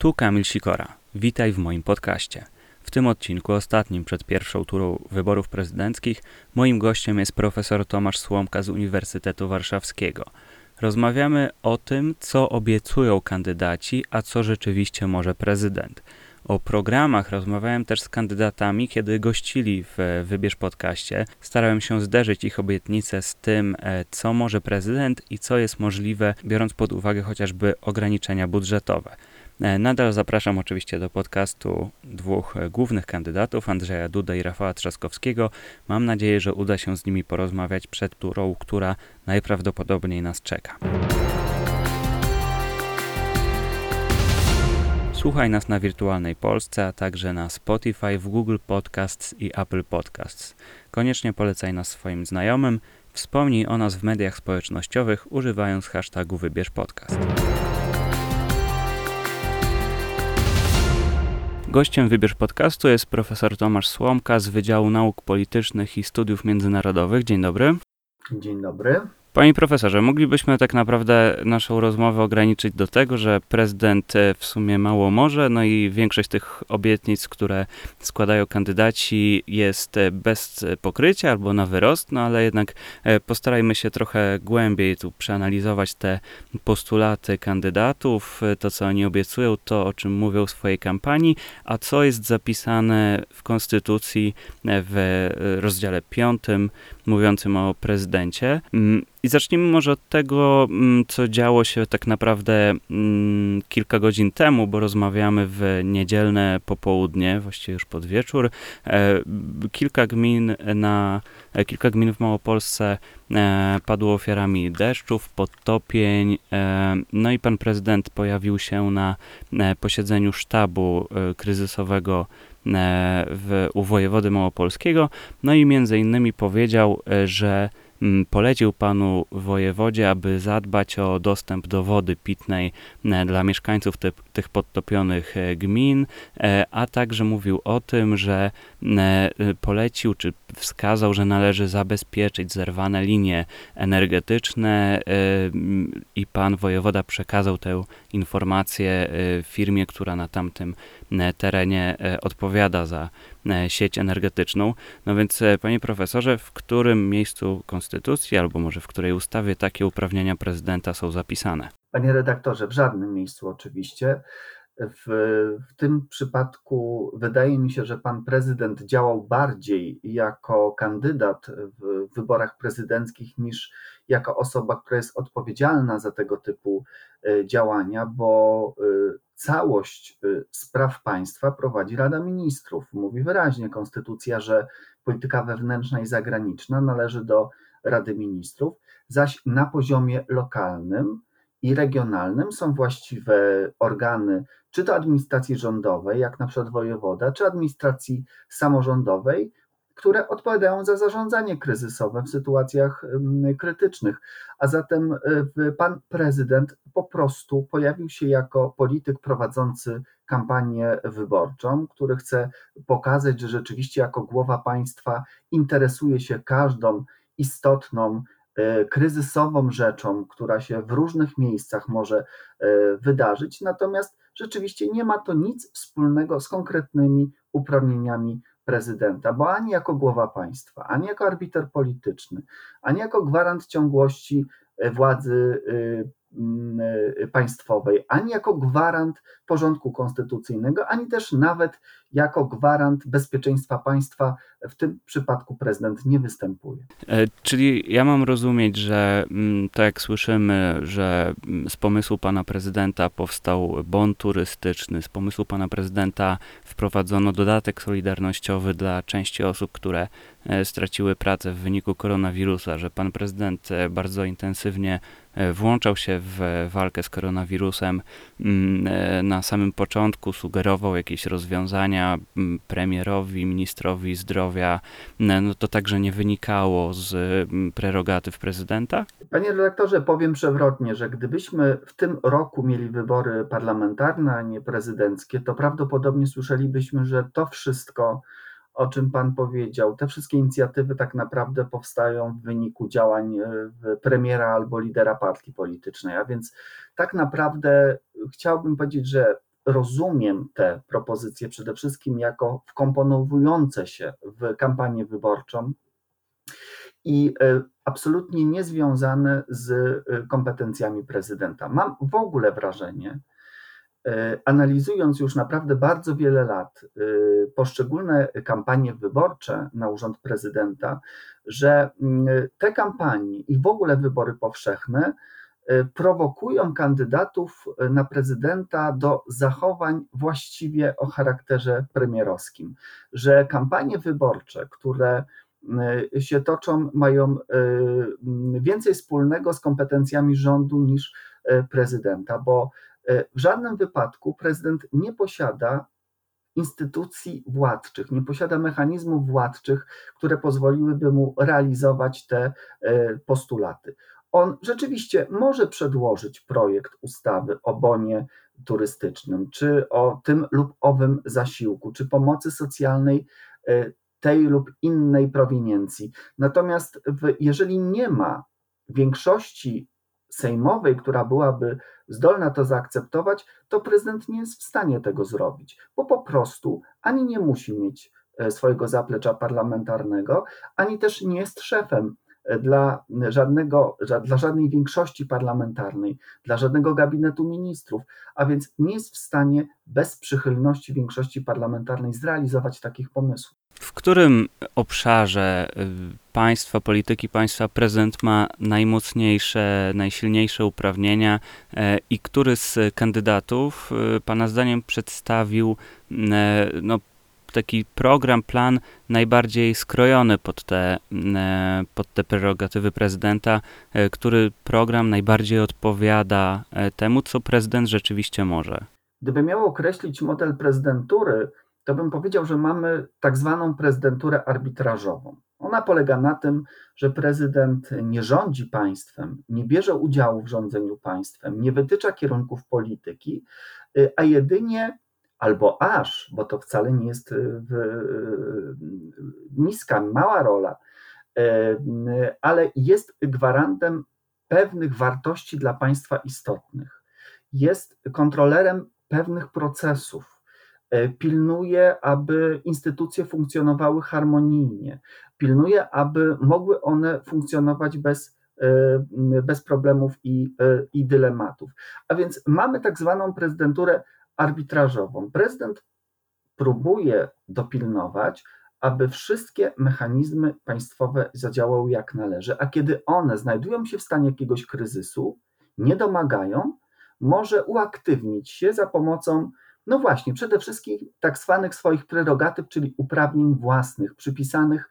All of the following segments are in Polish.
Tu Kamil Sikora. Witaj w moim podcaście. W tym odcinku, ostatnim przed pierwszą turą wyborów prezydenckich, moim gościem jest profesor Tomasz Słomka z Uniwersytetu Warszawskiego. Rozmawiamy o tym, co obiecują kandydaci, a co rzeczywiście może prezydent. O programach rozmawiałem też z kandydatami, kiedy gościli w Wybierz Podcaście. Starałem się zderzyć ich obietnice z tym, e, co może prezydent i co jest możliwe, biorąc pod uwagę chociażby ograniczenia budżetowe. E, nadal zapraszam oczywiście do podcastu dwóch e, głównych kandydatów, Andrzeja Duda i Rafała Trzaskowskiego. Mam nadzieję, że uda się z nimi porozmawiać przed turą, która najprawdopodobniej nas czeka. Słuchaj nas na Wirtualnej Polsce, a także na Spotify, w Google Podcasts i Apple Podcasts. Koniecznie polecaj nas swoim znajomym. Wspomnij o nas w mediach społecznościowych używając hashtagu Wybierz Podcast. Gościem Wybierz Podcastu jest profesor Tomasz Słomka z Wydziału Nauk Politycznych i Studiów Międzynarodowych. Dzień dobry. Dzień dobry. Panie profesorze, moglibyśmy tak naprawdę naszą rozmowę ograniczyć do tego, że prezydent e, w sumie mało może, no i większość tych obietnic, które składają kandydaci, jest e, bez pokrycia albo na wyrost, no ale jednak e, postarajmy się trochę głębiej tu przeanalizować te postulaty kandydatów, to co oni obiecują, to o czym mówią w swojej kampanii, a co jest zapisane w Konstytucji w rozdziale 5 mówiącym o prezydencie. Mm, I zacznijmy może od tego, mm, co działo się tak naprawdę mm, kilka godzin temu, bo rozmawiamy w niedzielne popołudnie, właściwie już pod wieczór. E, kilka gmin na e, kilka gmin w Małopolsce e, padło ofiarami deszczów, podtopień. No i pan prezydent pojawił się na posiedzeniu sztabu kryzysowego w, u wojewody małopolskiego. No i między innymi powiedział, że Mm, polecił panu wojewodzie, aby zadbać o dostęp do wody pitnej e, dla mieszkańców te, tych podtopionych e, gmin, e, a także mówił o tym, że polecił czy wskazał, że należy zabezpieczyć zerwane linie energetyczne i pan wojewoda przekazał tę informację firmie, która na tamtym terenie odpowiada za sieć energetyczną. No więc, panie profesorze, w którym miejscu konstytucji albo może w której ustawie takie uprawnienia prezydenta są zapisane? Panie redaktorze, w żadnym miejscu oczywiście. W, w, tym przypadku wydaje mi się, że pan prezydent działał bardziej jako kandydat w wyborach prezydenckich niż jako osoba, która jest odpowiedzialna za tego typu e, działania, bo e, całość e, spraw państwa prowadzi Rada Ministrów. Mówi wyraźnie konstytucja, że polityka wewnętrzna i zagraniczna należy do Rady Ministrów, zaś na poziomie lokalnym i regionalnym są właściwe organy, czy to administracji rządowej, jak na przykład wojewoda, czy administracji samorządowej, które odpowiadają za zarządzanie kryzysowe w sytuacjach krytycznych. A zatem y, pan prezydent po prostu pojawił się jako polityk prowadzący kampanię wyborczą, który chce pokazać, że rzeczywiście jako głowa państwa interesuje się każdą istotną E, kryzysową rzeczą, która się w różnych miejscach może e, wydarzyć, natomiast rzeczywiście nie ma to nic wspólnego z konkretnymi uprawnieniami prezydenta, bo ani jako głowa państwa, ani jako arbiter polityczny, ani jako gwarant ciągłości e, władzy e, państwowej, ani jako gwarant porządku konstytucyjnego, ani też nawet jako gwarant bezpieczeństwa państwa, w tym przypadku prezydent nie występuje. E, czyli ja mam rozumieć, że mm, tak jak słyszymy, że mm, z pomysłu pana prezydenta powstał bon turystyczny, z pomysłu pana prezydenta wprowadzono dodatek solidarnościowy dla części osób, które e, straciły pracę w wyniku koronawirusa, że pan prezydent bardzo intensywnie E, włączał się w walkę z koronawirusem. Mm, e, na samym początku sugerował jakieś rozwiązania mm, premierowi, ministrowi zdrowia. E, no to także nie wynikało z mm, prerogatyw prezydenta? Panie redaktorze, powiem przewrotnie, że gdybyśmy w tym roku mieli wybory parlamentarne, a nie prezydenckie, to prawdopodobnie słyszelibyśmy, że to wszystko o czym Pan powiedział. Te wszystkie inicjatywy tak naprawdę powstają w wyniku działań e, premiera albo lidera partii politycznej, a więc tak naprawdę chciałbym powiedzieć, że rozumiem te propozycje przede wszystkim jako wkomponowujące się w kampanię wyborczą i e, absolutnie niezwiązane z e, kompetencjami prezydenta. Mam w ogóle wrażenie, analizując już naprawdę bardzo wiele lat poszczególne kampanie wyborcze na urząd prezydenta, że mm, te kampanie i w ogóle wybory powszechne prowokują kandydatów na prezydenta do zachowań właściwie o charakterze premierowskim, że kampanie wyborcze, które się toczą, mają więcej wspólnego z kompetencjami rządu niż prezydenta, bo w żadnym wypadku prezydent nie posiada instytucji władczych, nie posiada mechanizmów władczych, które pozwoliłyby mu realizować te postulaty. On rzeczywiście może przedłożyć projekt ustawy o bonie turystycznym, czy o tym lub owym zasiłku, czy pomocy socjalnej tej lub innej prowiniencji. Natomiast w, jeżeli nie ma większości sejmowej, która byłaby zdolna to zaakceptować, to prezydent nie jest w stanie tego zrobić, bo po prostu ani nie musi mieć e, swojego zaplecza parlamentarnego, ani też nie jest szefem e, dla, żadnego, dla żadnej większości parlamentarnej, dla żadnego gabinetu ministrów, a więc nie jest w stanie bez przychylności większości parlamentarnej zrealizować takich pomysłów. W którym obszarze y, państwa, polityki państwa prezydent ma najmocniejsze, najsilniejsze uprawnienia e, i który z kandydatów y, Pana zdaniem przedstawił e, no, taki program, plan najbardziej skrojony pod te, e, pod te prerogatywy prezydenta, który program najbardziej odpowiada temu, co prezydent rzeczywiście może? Gdyby miał określić model prezydentury, to bym powiedział, że mamy tak zwaną prezydenturę arbitrażową. Ona polega na tym, że prezydent nie rządzi państwem, nie bierze udziału w rządzeniu państwem, nie wytycza kierunków polityki, y, a jedynie albo aż, bo to wcale nie jest y, y, niska, mała rola, ale jest gwarantem pewnych wartości dla państwa istotnych. Jest kontrolerem pewnych procesów pilnuje, aby instytucje funkcjonowały harmonijnie, pilnuje, aby mogły one funkcjonować bez, e, bez problemów i, e, i dylematów. A więc mamy tak zwaną prezydenturę arbitrażową. Prezydent próbuje dopilnować, aby wszystkie mechanizmy państwowe zadziałały jak należy, a kiedy one znajdują się w stanie jakiegoś kryzysu, nie domagają, może uaktywnić się za pomocą no właśnie, przede wszystkim tak zwanych swoich prerogatyw, czyli uprawnień własnych, przypisanych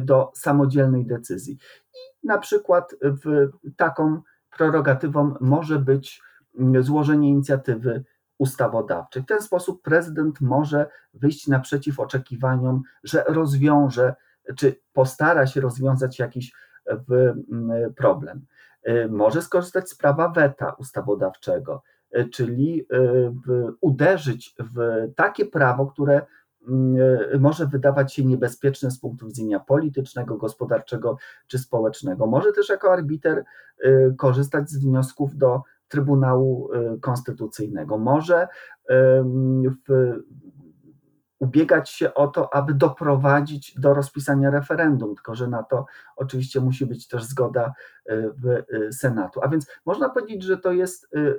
do samodzielnej decyzji. I na przykład w taką prerogatywą może być mm, złożenie inicjatywy ustawodawczej. W ten sposób prezydent może wyjść naprzeciw oczekiwaniom, że rozwiąże, czy postara się rozwiązać jakiś mm, problem. Y, może skorzystać z prawa weta ustawodawczego czyli e, uderzyć w takie prawo, które mm, e, może wydawać się niebezpieczne z punktu widzenia politycznego, gospodarczego czy społecznego. Może też jako arbiter korzystać z wniosków do Trybunału Konstytucyjnego. Może w ubiegać się o to, aby doprowadzić do rozpisania referendum, tylko że na to oczywiście musi być też zgoda y, w y, Senatu. A więc można powiedzieć, że to jest y,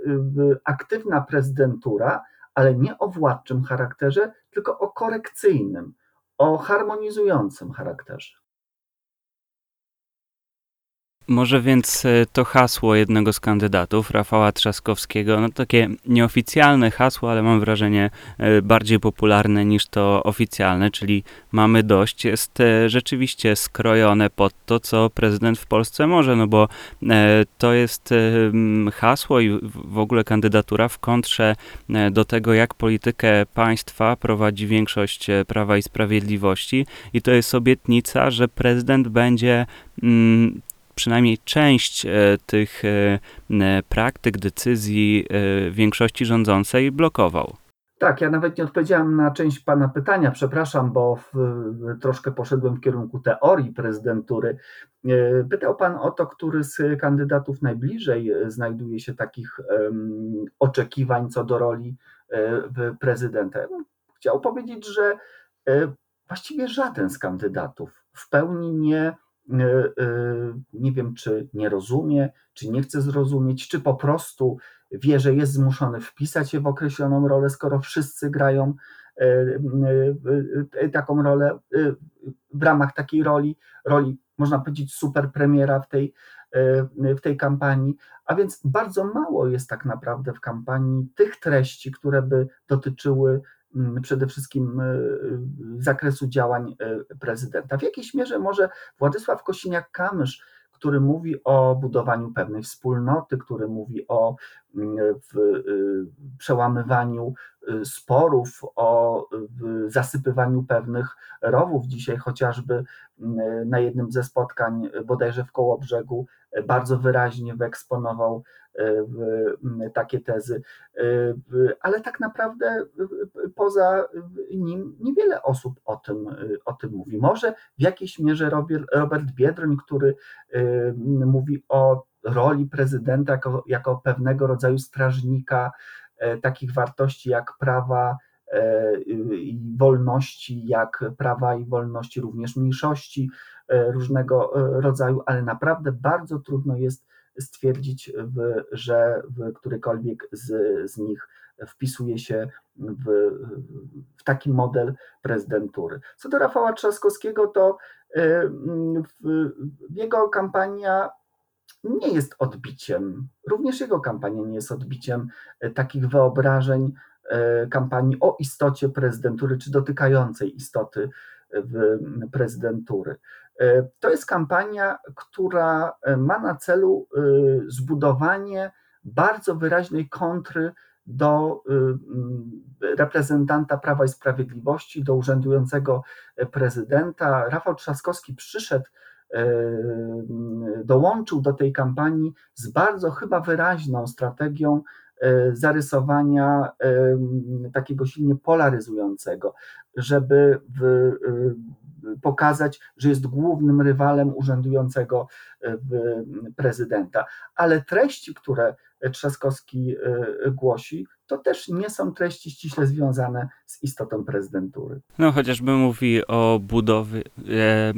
aktywna prezydentura, ale nie o władczym charakterze, tylko o korekcyjnym, o harmonizującym charakterze. Może więc e, to hasło jednego z kandydatów, Rafała Trzaskowskiego, no takie nieoficjalne hasło, ale mam wrażenie e, bardziej popularne niż to oficjalne, czyli mamy dość, jest e, rzeczywiście skrojone pod to, co prezydent w Polsce może, no bo to jest hasło i w ogóle kandydatura w kontrze do tego, jak politykę państwa prowadzi większość Prawa i Sprawiedliwości. I to jest obietnica, że prezydent będzie mm, przynajmniej część e, tych e, praktyk, decyzji e, większości rządzącej blokował. Tak, ja nawet nie odpowiedziałem na część Pana pytania, przepraszam, bo w, troszkę poszedłem w kierunku teorii prezydentury. Pytał Pan o to, który z kandydatów najbliżej znajduje się takich um, oczekiwań co do roli w prezydenta. Chciał powiedzieć, że właściwie żaden z kandydatów w pełni nie, nie wiem, czy nie rozumie, czy nie chce zrozumieć, czy po prostu wie, że jest zmuszony wpisać się w określoną rolę, skoro wszyscy grają taką rolę w ramach takiej roli, roli można powiedzieć super premiera w tej, w tej kampanii, a więc bardzo mało jest tak naprawdę w kampanii tych treści, które by dotyczyły przede wszystkim zakresu działań prezydenta. W jakiejś mierze może Władysław Kosiniak-Kamysz który mówi o budowaniu pewnej wspólnoty, który mówi o mm, w, y, przełamywaniu y, sporów, o zasypywaniu pewnych rowów. Dzisiaj chociażby mm, na jednym ze spotkań, bodajże w Kołobrzegu, bardzo wyraźnie wyeksponował takie tezy, ale tak naprawdę poza nim niewiele osób o tym, o tym mówi. Może w jakiejś mierze Robert Biedroń, który mówi o roli prezydenta jako, jako pewnego rodzaju strażnika takich wartości jak prawa i wolności, jak prawa i wolności również mniejszości, E, różnego e, rodzaju, ale naprawdę bardzo trudno jest stwierdzić, że w którykolwiek z, z nich wpisuje się w, w, taki model prezydentury. Co do Rafała Trzaskowskiego, to e, w, jego kampania nie jest odbiciem, również jego kampania nie jest odbiciem takich wyobrażeń kampanii o istocie prezydentury, czy dotykającej istoty prezydentury. E, to jest kampania, która e, ma na celu e, zbudowanie bardzo wyraźnej kontry do reprezentanta Prawa i Sprawiedliwości, do urzędującego prezydenta. Rafał Trzaskowski przyszedł, dołączył do tej kampanii z bardzo chyba wyraźną strategią zarysowania takiego silnie polaryzującego, żeby w pokazać, że jest głównym rywalem urzędującego e, prezydenta. Ale treści, które Trzaskowski e, głosi, to też nie są treści ściśle związane z istotą prezydentury. No chociażby mówi o budowie e, e,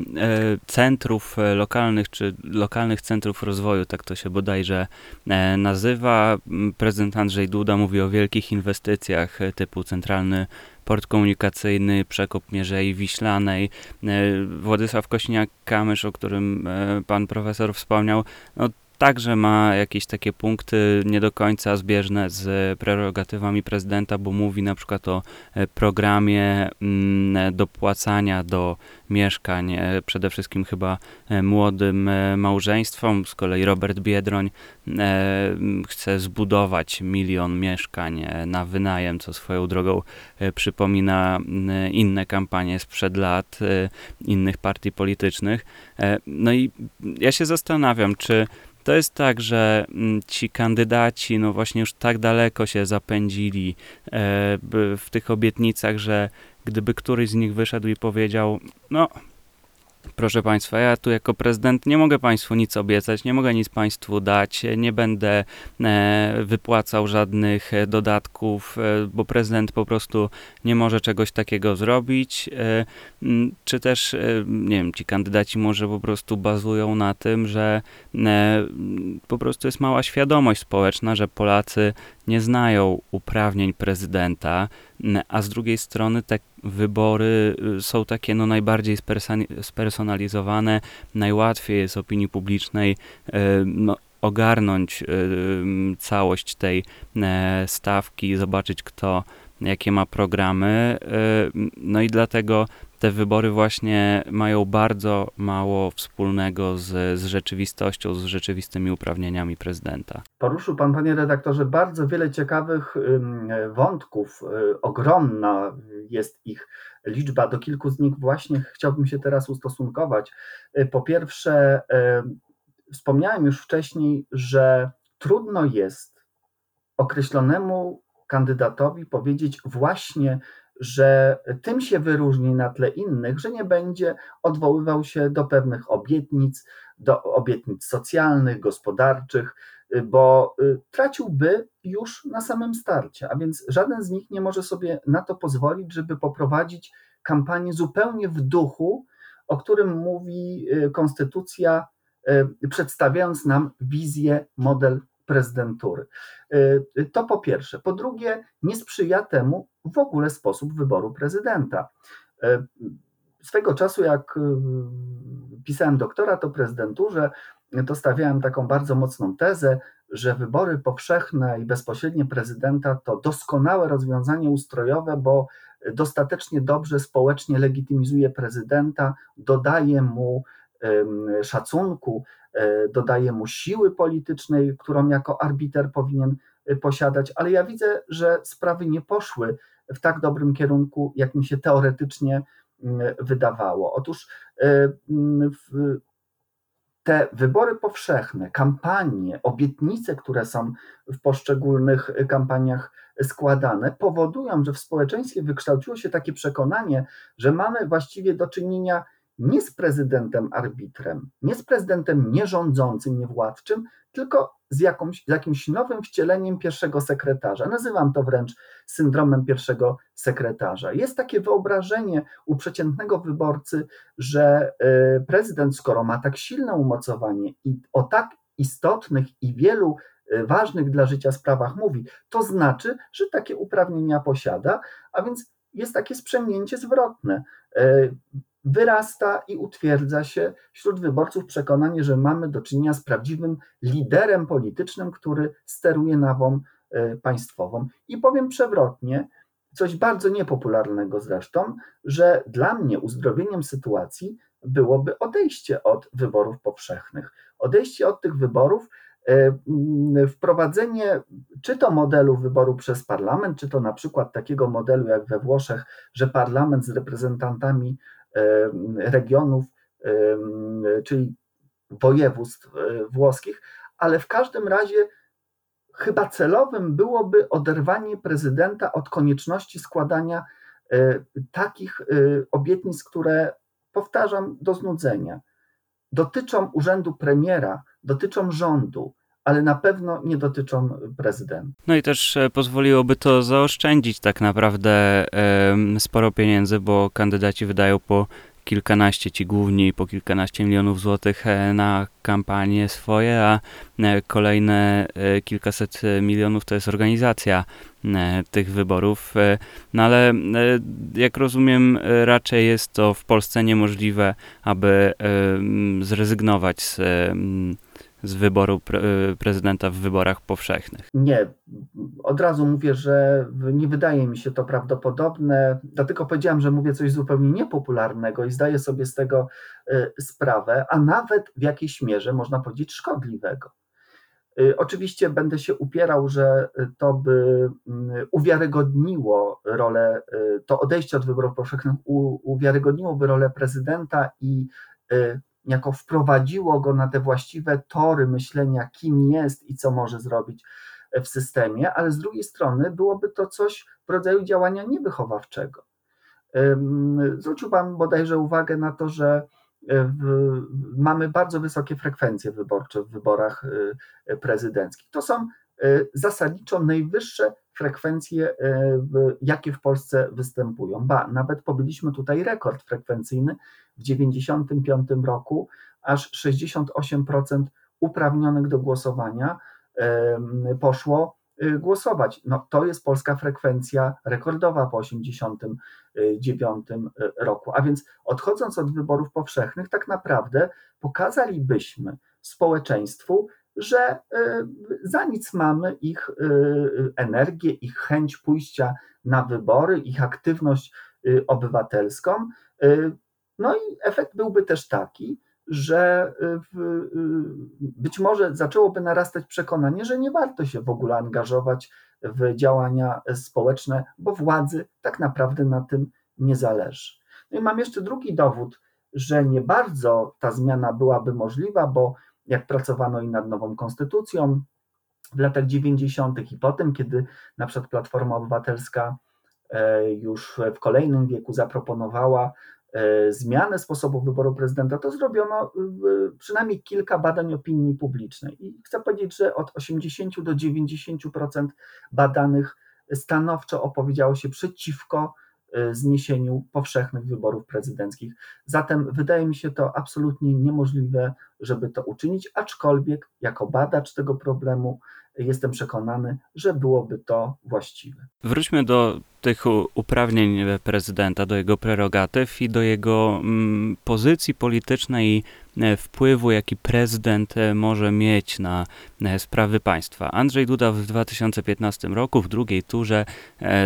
centrów lokalnych, czy lokalnych centrów rozwoju, tak to się bodajże e, nazywa. Prezydent Andrzej Duda mówi o wielkich inwestycjach typu centralny port komunikacyjny, przekop Mierzei Wiślanej. E, Władysław Kośniak-Kamysz, o którym e, pan profesor wspomniał, no, także ma jakieś takie punkty nie do końca zbieżne z prerogatywami prezydenta, bo mówi na przykład o e, programie mm, dopłacania do mieszkań, e, przede wszystkim chyba e, młodym małżeństwom. Z kolei Robert Biedroń chce zbudować milion mieszkań na wynajem, co swoją drogą przypomina inne kampanie sprzed lat innych partii politycznych. No i ja się zastanawiam, czy to jest tak, że mm, ci kandydaci, no właśnie już tak daleko się zapędzili e, w tych obietnicach, że gdyby któryś z nich wyszedł i powiedział, no Proszę Państwa, ja tu jako prezydent nie mogę Państwu nic obiecać, nie mogę nic Państwu dać, nie będę e, wypłacał żadnych e, dodatków, e, bo prezydent po prostu nie może czegoś takiego zrobić. Czy też, nie wiem, ci kandydaci może po prostu bazują na tym, że po prostu jest mała świadomość społeczna, że Polacy nie znają uprawnień prezydenta, a z drugiej strony te wybory y, są takie no, najbardziej spersonalizowane, najłatwiej jest opinii publicznej y, no, ogarnąć y, całość tej e, stawki, zobaczyć kto jakie ma programy. No i dlatego te wybory właśnie mają bardzo mało wspólnego z, z rzeczywistością, z rzeczywistymi uprawnieniami prezydenta. Poruszył pan, panie redaktorze, bardzo wiele ciekawych wątków. Y, ogromna jest ich liczba. Do kilku z nich właśnie chciałbym się teraz ustosunkować. Y, po pierwsze, wspomniałem już wcześniej, że trudno jest określonemu kandydatowi powiedzieć właśnie, że tym się wyróżni na tle innych, że nie będzie odwoływał się do pewnych obietnic, do obietnic socjalnych, gospodarczych, bo traciłby już na samym starcie, a więc żaden z nich nie może sobie na to pozwolić, żeby poprowadzić kampanię zupełnie w duchu, o którym mówi konstytucja, przedstawiając nam wizję, model prezydentury. To po pierwsze. Po drugie, nie sprzyja temu w ogóle sposób wyboru prezydenta. Swego czasu, jak pisałem doktorat o prezydenturze, to stawiałem taką bardzo mocną tezę, że wybory powszechne i bezpośrednie prezydenta to doskonałe rozwiązanie ustrojowe, bo dostatecznie dobrze społecznie legitymizuje prezydenta, dodaje mu szacunku, dodaje mu siły politycznej, którą jako arbiter powinien e, posiadać, ale ja widzę, że sprawy nie poszły w tak dobrym kierunku, jak mi się teoretycznie wydawało. Otóż e, te wybory powszechne, kampanie, obietnice, które są w poszczególnych kampaniach składane, powodują, że w społeczeństwie wykształciło się takie przekonanie, że mamy właściwie do czynienia nie z prezydentem arbitrem, nie z prezydentem nierządzącym, niewładczym, tylko z, jakąś, z jakimś nowym wcieleniem pierwszego sekretarza. Nazywam to wręcz syndromem pierwszego sekretarza. Jest takie wyobrażenie u przeciętnego wyborcy, że e, prezydent, skoro ma tak silne umocowanie i o tak istotnych i wielu e, ważnych dla życia sprawach mówi, to znaczy, że takie uprawnienia posiada, a więc jest takie sprzęgnięcie zwrotne. Wyrasta i utwierdza się wśród wyborców przekonanie, że mamy do czynienia z prawdziwym liderem politycznym, który steruje nawą e, państwową. I powiem przewrotnie, coś bardzo niepopularnego zresztą, że dla mnie uzdrowieniem sytuacji byłoby odejście od wyborów powszechnych. Odejście od tych wyborów, e, wprowadzenie czy to modelu wyboru przez parlament, czy to na przykład takiego modelu jak we Włoszech, że parlament z reprezentantami regionów, czyli województw e, włoskich, ale w każdym razie chyba celowym byłoby oderwanie prezydenta od konieczności składania e, takich e, obietnic, które powtarzam do znudzenia. Dotyczą urzędu premiera, dotyczą rządu, ale na pewno nie dotyczą prezydenta. No i też e, pozwoliłoby to zaoszczędzić tak naprawdę sporo pieniędzy, bo kandydaci wydają po kilkanaście, ci główni po kilkanaście milionów złotych e, na kampanie swoje, a e, kolejne kilkaset milionów to jest organizacja tych wyborów. No ale jak rozumiem, raczej jest to w Polsce niemożliwe, aby zrezygnować z z wyboru pre prezydenta w wyborach powszechnych? Nie, od razu mówię, że nie wydaje mi się to prawdopodobne. Dlatego powiedziałem, że mówię coś zupełnie niepopularnego i zdaję sobie z tego y, sprawę, a nawet w jakiejś mierze można powiedzieć szkodliwego. Y, oczywiście będę się upierał, że to by mm, uwiarygodniło rolę, y, to odejście od wyborów powszechnych uwiarygodniłoby rolę prezydenta i jako wprowadziło go na te właściwe tory myślenia, kim jest i co może zrobić w systemie, ale z drugiej strony byłoby to coś w rodzaju działania niewychowawczego. Zwrócił Pan bodajże uwagę na to, że w, mamy bardzo wysokie frekwencje wyborcze w wyborach y, prezydenckich. To są zasadniczo najwyższe frekwencje, y, jakie w Polsce występują. Ba, nawet pobiliśmy tutaj rekord frekwencyjny w 1995 roku, aż 68% uprawnionych do głosowania poszło y, głosować. No, to jest polska frekwencja rekordowa po 1989 roku. A więc odchodząc od wyborów powszechnych, tak naprawdę pokazalibyśmy społeczeństwu, że y, za nic mamy ich y, energię, ich chęć pójścia na wybory, ich aktywność y, obywatelską. No i efekt byłby też taki, że być może zaczęłoby narastać przekonanie, że nie warto się w ogóle angażować w działania społeczne, bo władzy tak naprawdę na tym nie zależy. No i mam jeszcze drugi dowód, że nie bardzo ta zmiana byłaby możliwa, bo jak pracowano i nad nową konstytucją w latach 90. i potem, kiedy na przykład Platforma Obywatelska e, już w kolejnym wieku zaproponowała e, zmianę sposobu wyboru prezydenta, to zrobiono przynajmniej kilka badań opinii publicznej. I chcę powiedzieć, że od 80 do 90% badanych stanowczo opowiedziało się przeciwko zniesieniu powszechnych wyborów prezydenckich. Zatem wydaje mi się to absolutnie niemożliwe, żeby to uczynić, aczkolwiek jako badacz tego problemu jestem przekonany, że byłoby to właściwe. Wróćmy do tych uprawnień prezydenta, do jego prerogatyw i do jego mm, pozycji politycznej i e, wpływu, jaki prezydent e, może mieć na e, sprawy państwa. Andrzej Duda w 2015 roku w drugiej turze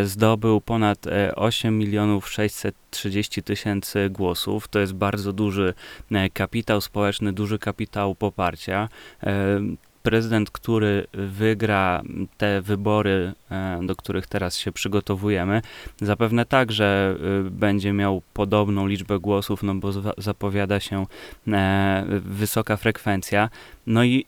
zdobył ponad 8 milionów 630 tysięcy głosów. To jest bardzo duży kapitał społeczny, duży kapitał poparcia prezydent, który wygra te wybory, e, do których teraz się przygotowujemy, zapewne także e, będzie miał podobną liczbę głosów, no bo zapowiada się e, wysoka frekwencja. No i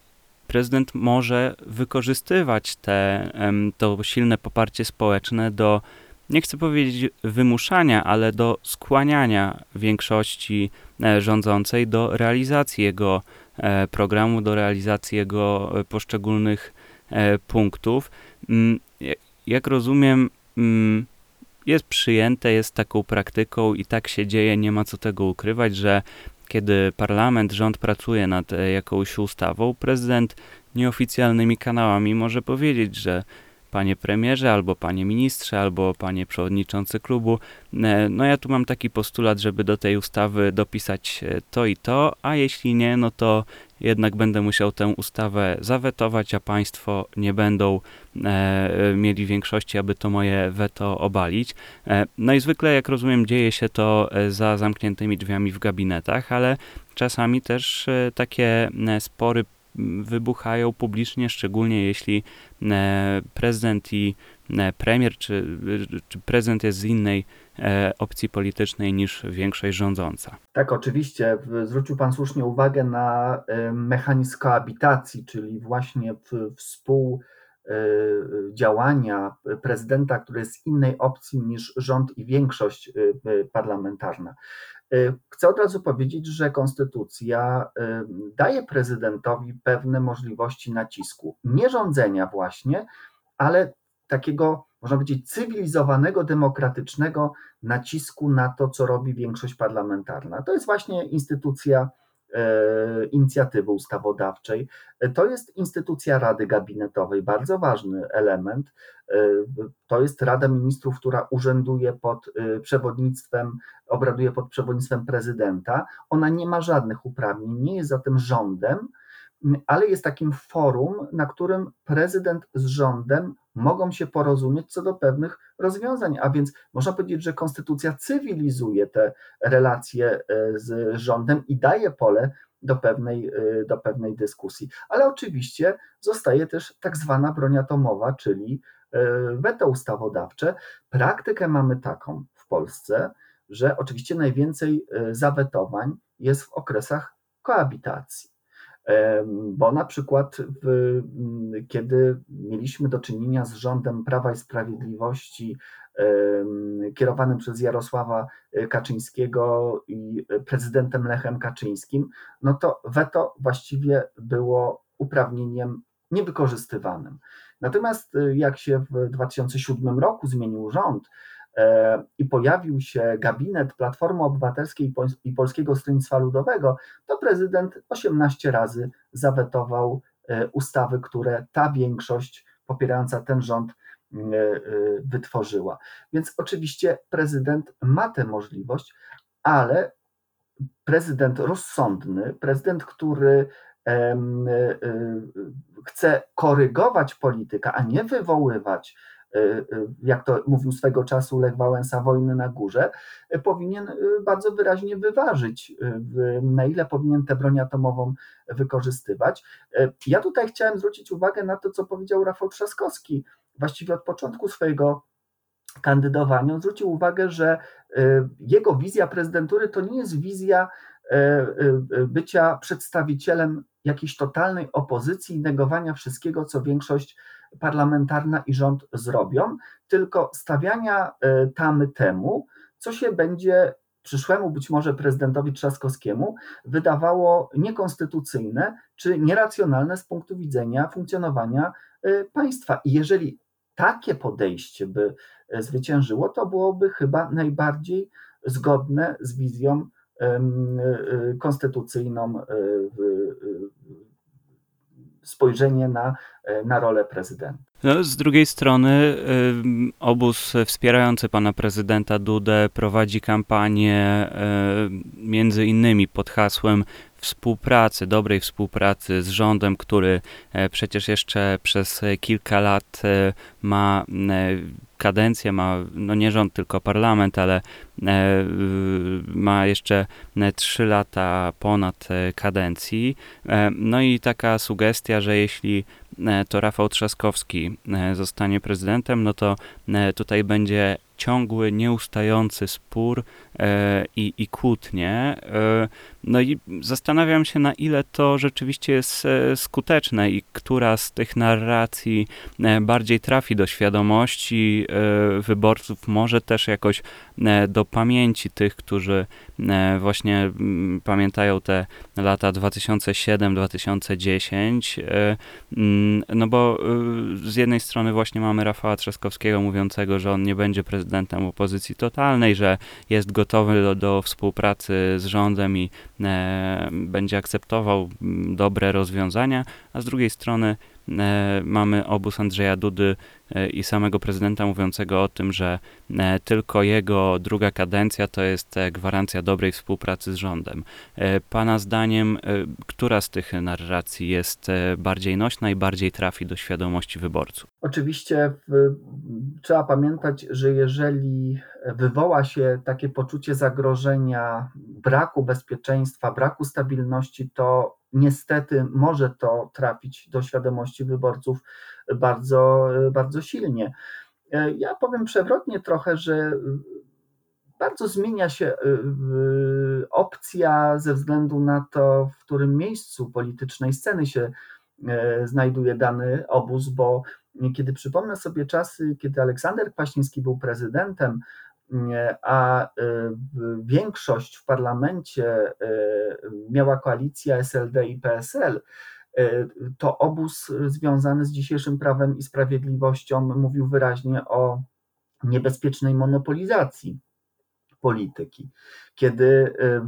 prezydent może wykorzystywać te, to silne poparcie społeczne do, nie chcę powiedzieć wymuszania, ale do skłaniania większości rządzącej do realizacji jego programu do realizacji jego e, poszczególnych e, punktów. Mm, jak rozumiem, mm, jest przyjęte, jest taką praktyką i tak się dzieje, nie ma co tego ukrywać, że kiedy parlament, rząd pracuje nad jakąś ustawą, prezydent nieoficjalnymi kanałami może powiedzieć, że panie premierze, albo panie ministrze, albo panie przewodniczący klubu. E, no ja tu mam taki postulat, żeby do tej ustawy dopisać e, to i to, a jeśli nie, no to jednak będę musiał tę ustawę zawetować, a państwo nie będą e, mieli większości, aby to moje weto obalić. E, no i zwykle, jak rozumiem, dzieje się to e, za zamkniętymi drzwiami w gabinetach, ale czasami też takie spory wybuchają publicznie, szczególnie jeśli e, prezydent i e, premier, czy, czy prezydent jest z innej e, opcji politycznej niż większość rządząca. Tak, oczywiście. Zwrócił Pan słusznie uwagę na mechanizm koabitacji, czyli właśnie współdziałania prezydenta, który jest z innej opcji niż rząd i większość parlamentarna. Y, chcę od razu powiedzieć, że konstytucja y, daje prezydentowi pewne możliwości nacisku, nie rządzenia właśnie, ale takiego, można powiedzieć, cywilizowanego, demokratycznego nacisku na to, co robi większość parlamentarna. To jest właśnie instytucja inicjatywy ustawodawczej. To jest instytucja Rady Gabinetowej, bardzo ważny element. E, to jest Rada Ministrów, która urzęduje pod e, przewodnictwem, obraduje pod przewodnictwem prezydenta. Ona nie ma żadnych uprawnień, nie jest zatem rządem, ale jest takim forum, na którym prezydent z rządem mogą się porozumieć co do pewnych rozwiązań, a więc można powiedzieć, że konstytucja cywilizuje te relacje e, z rządem i daje pole do pewnej, e, do pewnej dyskusji. Ale oczywiście zostaje też tak zwana broń atomowa, czyli e, weto ustawodawcze. Praktykę mamy taką w Polsce, że oczywiście najwięcej zawetowań jest w okresach koabitacji bo na przykład w, kiedy mieliśmy do czynienia z rządem Prawa i Sprawiedliwości kierowanym przez Jarosława e, Kaczyńskiego i prezydentem Lechem Kaczyńskim, no to weto właściwie było uprawnieniem niewykorzystywanym. Natomiast e, jak się w 2007 roku zmienił rząd, E, i pojawił się gabinet Platformy Obywatelskiej i Polskiego Stronnictwa Ludowego, to prezydent 18 razy zawetował e, ustawy, które ta większość popierająca ten rząd e, wytworzyła. Więc oczywiście prezydent ma tę możliwość, ale prezydent rozsądny, prezydent, który chce korygować politykę, a nie wywoływać jak to mówił swego czasu Lech Wałęsa, wojny na górze, y, powinien bardzo wyraźnie wyważyć, na ile powinien tę broń atomową wykorzystywać. Ja tutaj chciałem zwrócić uwagę na to, co powiedział Rafał Trzaskowski, właściwie od początku swojego kandydowania. Zwrócił uwagę, że jego wizja prezydentury to nie jest wizja bycia przedstawicielem jakiejś totalnej opozycji i negowania wszystkiego, co większość parlamentarna i rząd zrobią, tylko stawiania e, tamy temu, co się będzie przyszłemu być może prezydentowi Trzaskowskiemu wydawało niekonstytucyjne czy nieracjonalne z punktu widzenia funkcjonowania państwa. I jeżeli takie podejście by zwyciężyło, to byłoby chyba najbardziej zgodne z wizją konstytucyjną spojrzenie na, na rolę prezydenta. No, z drugiej strony obóz wspierający pana prezydenta Dudę prowadzi kampanię między innymi pod hasłem współpracy, dobrej współpracy z rządem, który y, przecież jeszcze przez kilka lat y, ma kadencję, ma no nie rząd, tylko parlament, ale e, ma jeszcze e, trzy lata ponad e, kadencji. No i taka sugestia, że jeśli to Rafał Trzaskowski zostanie prezydentem, no to tutaj będzie ciągły, nieustający spór e, i, i kłótnie. E, no i zastanawiam się, na ile to rzeczywiście jest e, skuteczne i która z tych narracji bardziej trafi do świadomości wyborców, może też jakoś do pamięci tych, którzy właśnie mm, pamiętają te lata 2007-2010. Mm, no bo z jednej strony właśnie mamy Rafała Trzaskowskiego mówiącego, że on nie będzie prezydentem, prezydentem opozycji totalnej, że jest gotowy do, do współpracy z rządem i e, będzie akceptował dobre rozwiązania, a z drugiej strony E, mamy obóz Andrzeja Dudy i samego prezydenta mówiącego o tym, że e, tylko jego druga kadencja to jest gwarancja dobrej współpracy z rządem. Pana zdaniem, która z tych narracji jest bardziej nośna i bardziej trafi do świadomości wyborców? Oczywiście w, trzeba pamiętać, że jeżeli wywoła się takie poczucie zagrożenia, braku bezpieczeństwa, braku stabilności, to niestety może to trafić do świadomości wyborców bardzo, bardzo silnie. Ja powiem przewrotnie trochę, że bardzo zmienia się y, opcja ze względu na to, w którym miejscu politycznej sceny się znajduje dany obóz, bo kiedy przypomnę sobie czasy, kiedy Aleksander Kwaśniewski był prezydentem, a większość w parlamencie miała koalicja SLD i PSL, to obóz związany z dzisiejszym prawem i sprawiedliwością mówił wyraźnie o niebezpiecznej monopolizacji polityki. Kiedy y,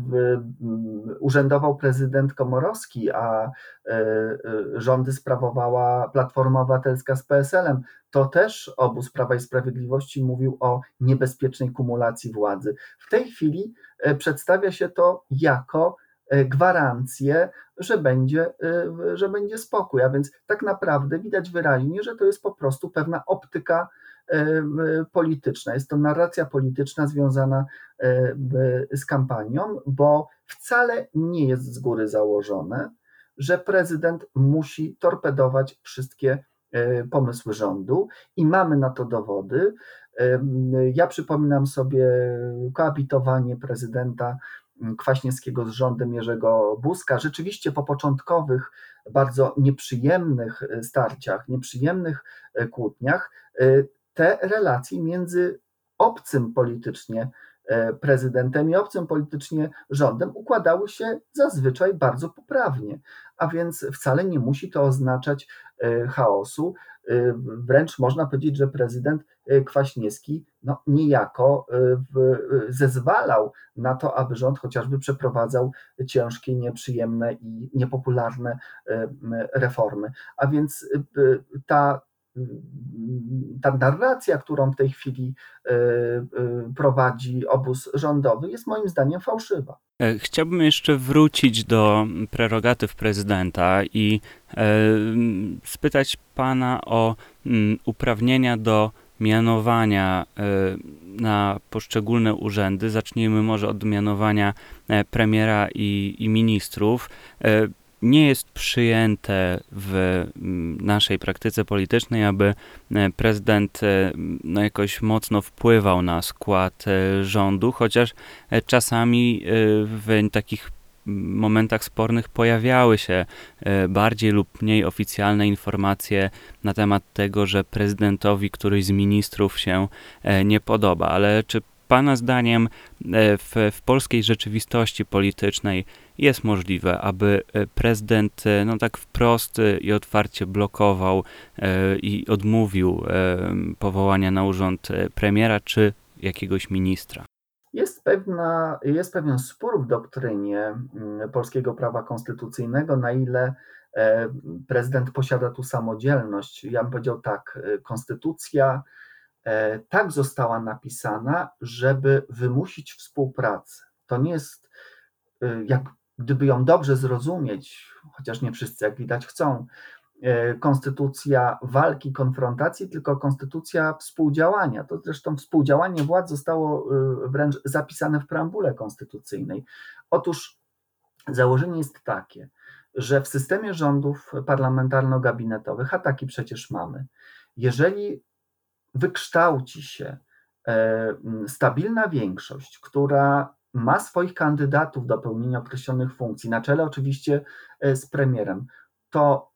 urzędował prezydent Komorowski, a y, rządy sprawowała Platforma Obywatelska z PSL-em, to też obóz Prawa i Sprawiedliwości mówił o niebezpiecznej kumulacji władzy. W tej chwili przedstawia się to jako gwarancję, że będzie, że będzie spokój. A więc tak naprawdę widać wyraźnie, że to jest po prostu pewna optyka E, polityczna. Jest to narracja polityczna związana e, z kampanią, bo wcale nie jest z góry założone, że prezydent musi torpedować wszystkie e, pomysły rządu i mamy na to dowody. Ja przypominam sobie koabitowanie prezydenta Kwaśniewskiego z rządem Jerzego Buzka. Rzeczywiście po początkowych, bardzo nieprzyjemnych starciach, nieprzyjemnych kłótniach, te relacje między obcym politycznie e, prezydentem i obcym politycznie rządem układały się zazwyczaj bardzo poprawnie, a więc wcale nie musi to oznaczać e, chaosu. E, wręcz można powiedzieć, że prezydent Kwaśniewski no, niejako zezwalał na to, aby rząd chociażby przeprowadzał ciężkie, nieprzyjemne i niepopularne reformy. A więc ta ta narracja, którą w tej chwili e, e, prowadzi obóz rządowy, jest moim zdaniem fałszywa. E, chciałbym jeszcze wrócić do prerogatyw prezydenta i spytać pana o mm, uprawnienia do mianowania na poszczególne urzędy. Zacznijmy może od mianowania premiera i, i ministrów nie jest przyjęte w mm, naszej praktyce politycznej, aby e, prezydent e, no, jakoś mocno wpływał na skład e, rządu, chociaż czasami w takich momentach spornych pojawiały się bardziej lub mniej oficjalne informacje na temat tego, że prezydentowi któryś z ministrów się nie podoba. Ale czy Pana zdaniem w, w polskiej rzeczywistości politycznej jest możliwe, aby prezydent no tak wprost i otwarcie blokował i odmówił powołania na urząd premiera czy jakiegoś ministra? Jest, pewna, jest pewien spór w doktrynie mm, polskiego prawa konstytucyjnego, na ile e, prezydent posiada tu samodzielność. Ja bym powiedział tak, e, konstytucja e, tak została napisana, żeby wymusić współpracę. To nie jest, jak gdyby ją dobrze zrozumieć, chociaż nie wszyscy, jak widać, chcą, E, konstytucja walki, konfrontacji, tylko konstytucja współdziałania. To zresztą współdziałanie władz zostało e, wręcz zapisane w preambule konstytucyjnej. Otóż założenie jest takie, że w systemie rządów parlamentarno-gabinetowych, a taki przecież mamy, jeżeli wykształci się e, stabilna większość, która ma swoich kandydatów do pełnienia określonych funkcji, na czele oczywiście z premierem, to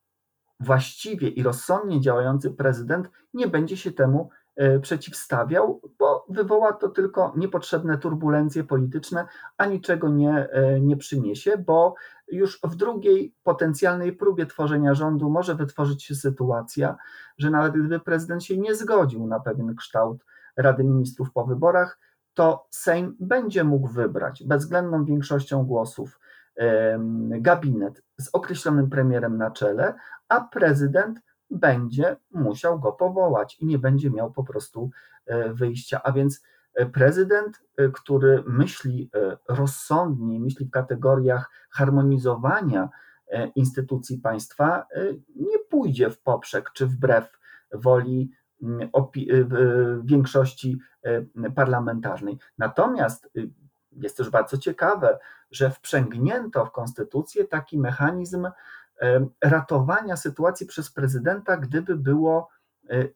właściwie i rozsądnie działający prezydent nie będzie się temu e, przeciwstawiał, bo wywoła to tylko niepotrzebne turbulencje polityczne, a niczego nie, e, nie przyniesie, bo już w drugiej potencjalnej próbie tworzenia rządu może wytworzyć się sytuacja, że nawet gdyby prezydent się nie zgodził na pewien kształt Rady Ministrów po wyborach, to Sejm będzie mógł wybrać bezwzględną większością głosów gabinet z określonym premierem na czele, a prezydent będzie musiał go powołać i nie będzie miał po prostu e, wyjścia. A więc e, prezydent, e, który myśli rozsądnie, myśli w kategoriach harmonizowania instytucji państwa, nie pójdzie w poprzek czy wbrew woli większości parlamentarnej. Natomiast jest też bardzo ciekawe, że wprzęgnięto w konstytucję taki mechanizm ratowania sytuacji przez prezydenta, gdyby było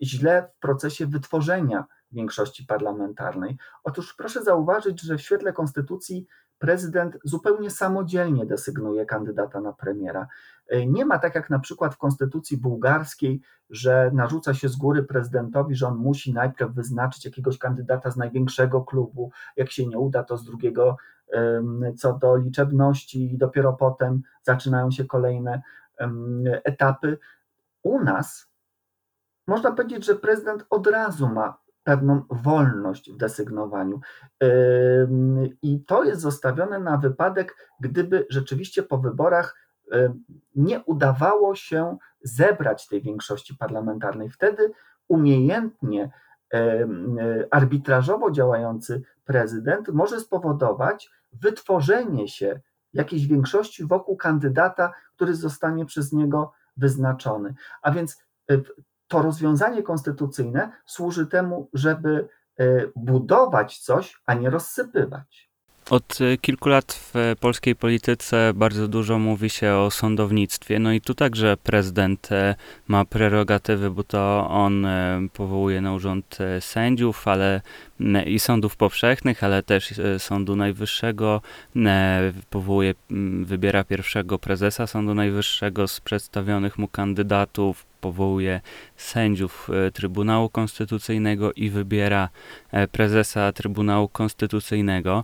źle w procesie wytworzenia większości parlamentarnej. Otóż proszę zauważyć, że w świetle konstytucji prezydent zupełnie samodzielnie desygnuje kandydata na premiera. E, nie ma tak jak na przykład w konstytucji bułgarskiej, że narzuca się z góry prezydentowi, że on musi najpierw wyznaczyć jakiegoś kandydata z największego klubu, jak się nie uda, to z drugiego co do liczebności i dopiero potem zaczynają się kolejne etapy. U nas można powiedzieć, że prezydent od razu ma pewną wolność w desygnowaniu. I to jest zostawione na wypadek, gdyby rzeczywiście po wyborach nie udawało się zebrać tej większości parlamentarnej. Wtedy umiejętnie arbitrażowo działający prezydent może spowodować wytworzenie się jakiejś większości wokół kandydata, który zostanie przez niego wyznaczony. A więc to rozwiązanie konstytucyjne służy temu, żeby e, budować coś, a nie rozsypywać. Od e, kilku lat w polskiej polityce bardzo dużo mówi się o sądownictwie. No i tu także prezydent e, ma prerogatywy, bo to on powołuje na urząd sędziów, ale i sądów powszechnych, ale też Sądu Najwyższego. Powołuje, wybiera pierwszego prezesa Sądu Najwyższego z przedstawionych mu kandydatów powołuje sędziów e, Trybunału Konstytucyjnego i wybiera e, prezesa Trybunału Konstytucyjnego.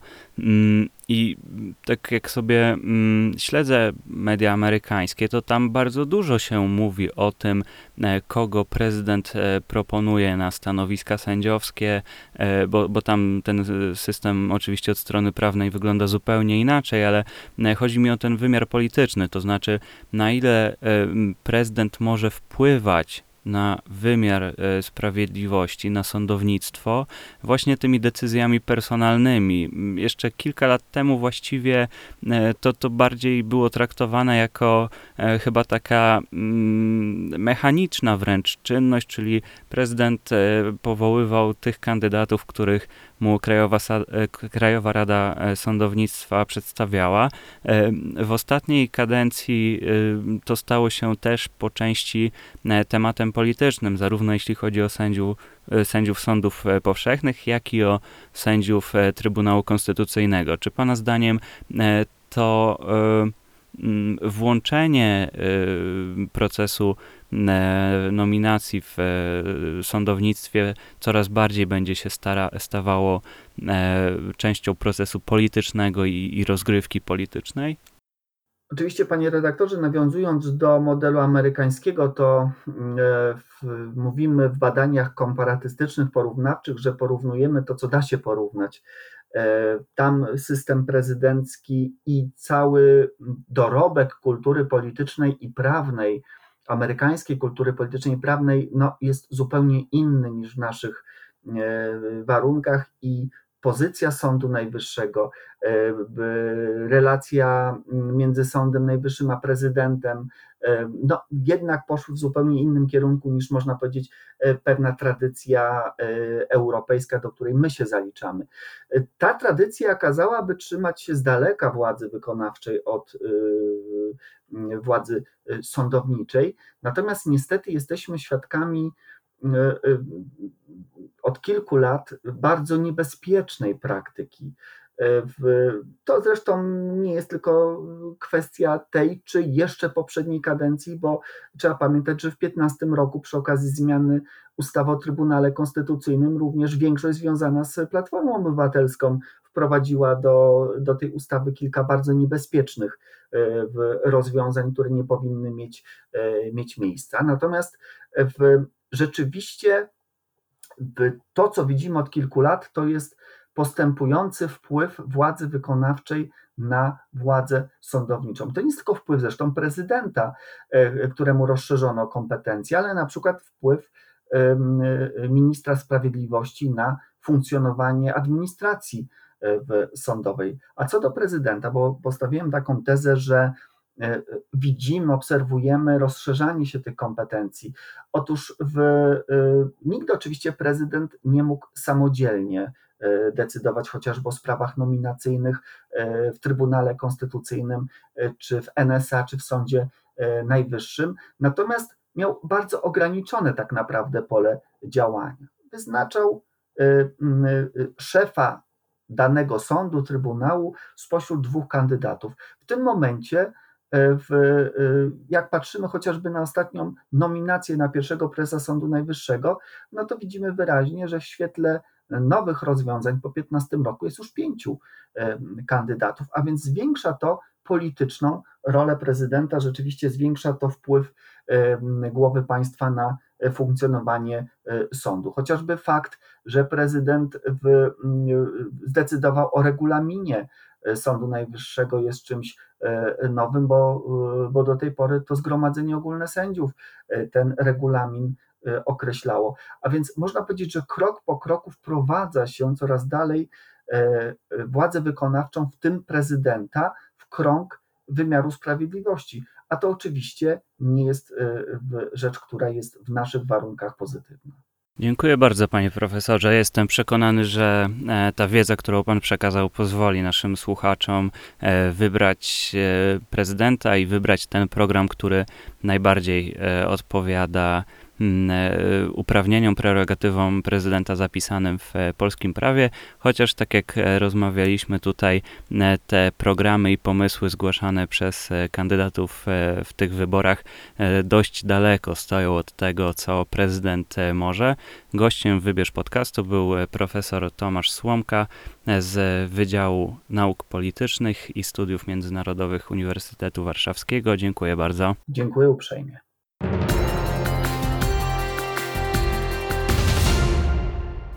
I tak jak sobie mm, śledzę media amerykańskie, to tam bardzo dużo się mówi o tym, e, kogo prezydent proponuje na stanowiska sędziowskie, bo, bo tam ten system oczywiście od strony prawnej wygląda zupełnie inaczej, ale chodzi mi o ten wymiar polityczny, to znaczy na ile prezydent może wpływać na wymiar e, sprawiedliwości, na sądownictwo, właśnie tymi decyzjami personalnymi. Jeszcze kilka lat temu właściwie e, to, to bardziej było traktowane jako e, chyba taka mm, mechaniczna wręcz czynność, czyli prezydent powoływał tych kandydatów, których mu Krajowa, Krajowa Rada Sądownictwa przedstawiała. W ostatniej kadencji to stało się też po części tematem politycznym, zarówno jeśli chodzi o sędziów, e, sędziów sądów e, powszechnych, jak i o sędziów e, Trybunału Konstytucyjnego. Czy Pana zdaniem to włączenie y, procesu e, nominacji w e, sądownictwie coraz bardziej będzie się stara, stawało e, częścią procesu politycznego i, i rozgrywki politycznej? Oczywiście, panie redaktorze, nawiązując do modelu amerykańskiego, to w, mówimy w badaniach komparatystycznych, porównawczych, że porównujemy to, co da się porównać. E, tam system prezydencki i cały dorobek kultury politycznej i prawnej, amerykańskiej kultury politycznej i prawnej, no, jest zupełnie inny niż w naszych e, warunkach i pozycja Sądu Najwyższego, e, relacja między Sądem Najwyższym a prezydentem, no, jednak poszły w zupełnie innym kierunku niż można powiedzieć e, pewna tradycja europejska, do której my się zaliczamy. Ta tradycja kazałaby trzymać się z daleka władzy wykonawczej od władzy sądowniczej, natomiast niestety jesteśmy świadkami od kilku lat bardzo niebezpiecznej praktyki. To zresztą nie jest tylko kwestia tej czy jeszcze poprzedniej kadencji, bo trzeba pamiętać, że w 2015 roku przy okazji zmiany ustawy o Trybunale Konstytucyjnym również większość związana z Platformą Obywatelską wprowadziła do, do tej ustawy kilka bardzo niebezpiecznych e, rozwiązań, które nie powinny mieć, e, mieć miejsca. Natomiast w, rzeczywiście to, co widzimy od kilku lat, to jest postępujący wpływ władzy wykonawczej na władzę sądowniczą. To nie jest tylko wpływ zresztą prezydenta, e, któremu rozszerzono kompetencje, ale na przykład wpływ ministra sprawiedliwości na funkcjonowanie administracji e, sądowej. A co do prezydenta, bo postawiłem taką tezę, że E, widzimy, obserwujemy rozszerzanie się tych kompetencji. Otóż w, nigdy oczywiście prezydent nie mógł samodzielnie decydować chociażby o sprawach nominacyjnych w Trybunale Konstytucyjnym, czy w NSA, czy w Sądzie Najwyższym, natomiast miał bardzo ograniczone tak naprawdę pole działania. Wyznaczał szefa danego sądu, trybunału spośród dwóch kandydatów. W tym momencie E, w, e, jak patrzymy chociażby na ostatnią nominację na pierwszego prezesa Sądu Najwyższego, no to widzimy wyraźnie, że w świetle nowych rozwiązań po 15 roku jest już pięciu e, kandydatów, a więc zwiększa to polityczną rolę prezydenta, rzeczywiście zwiększa to wpływ głowy państwa na funkcjonowanie sądu. Chociażby fakt, że prezydent w, zdecydował o regulaminie Sądu Najwyższego jest czymś E, nowym, bo, e, bo do tej pory to Zgromadzenie Ogólne Sędziów e, ten regulamin określało. A więc można powiedzieć, że krok po kroku wprowadza się coraz dalej władzę wykonawczą, w tym prezydenta, w krąg wymiaru sprawiedliwości. A to oczywiście nie jest rzecz, która jest w naszych warunkach pozytywna. Dziękuję bardzo, panie profesorze. Jestem przekonany, że e, ta wiedza, którą pan przekazał, pozwoli naszym słuchaczom e, wybrać e, prezydenta i wybrać ten program, który najbardziej odpowiada e, uprawnieniom, prerogatywom prezydenta zapisanym w e, polskim prawie, chociaż tak jak e, rozmawialiśmy tutaj, te programy i pomysły zgłaszane przez kandydatów w tych wyborach dość daleko stoją od tego, co prezydent może. Gościem Wybierz Podcastu był profesor Tomasz Słomka z Wydziału Nauk Politycznych i Studiów Międzynarodowych Uniwersytetu Warszawskiego. Dziękuję bardzo. Dziękuję uprzejmie.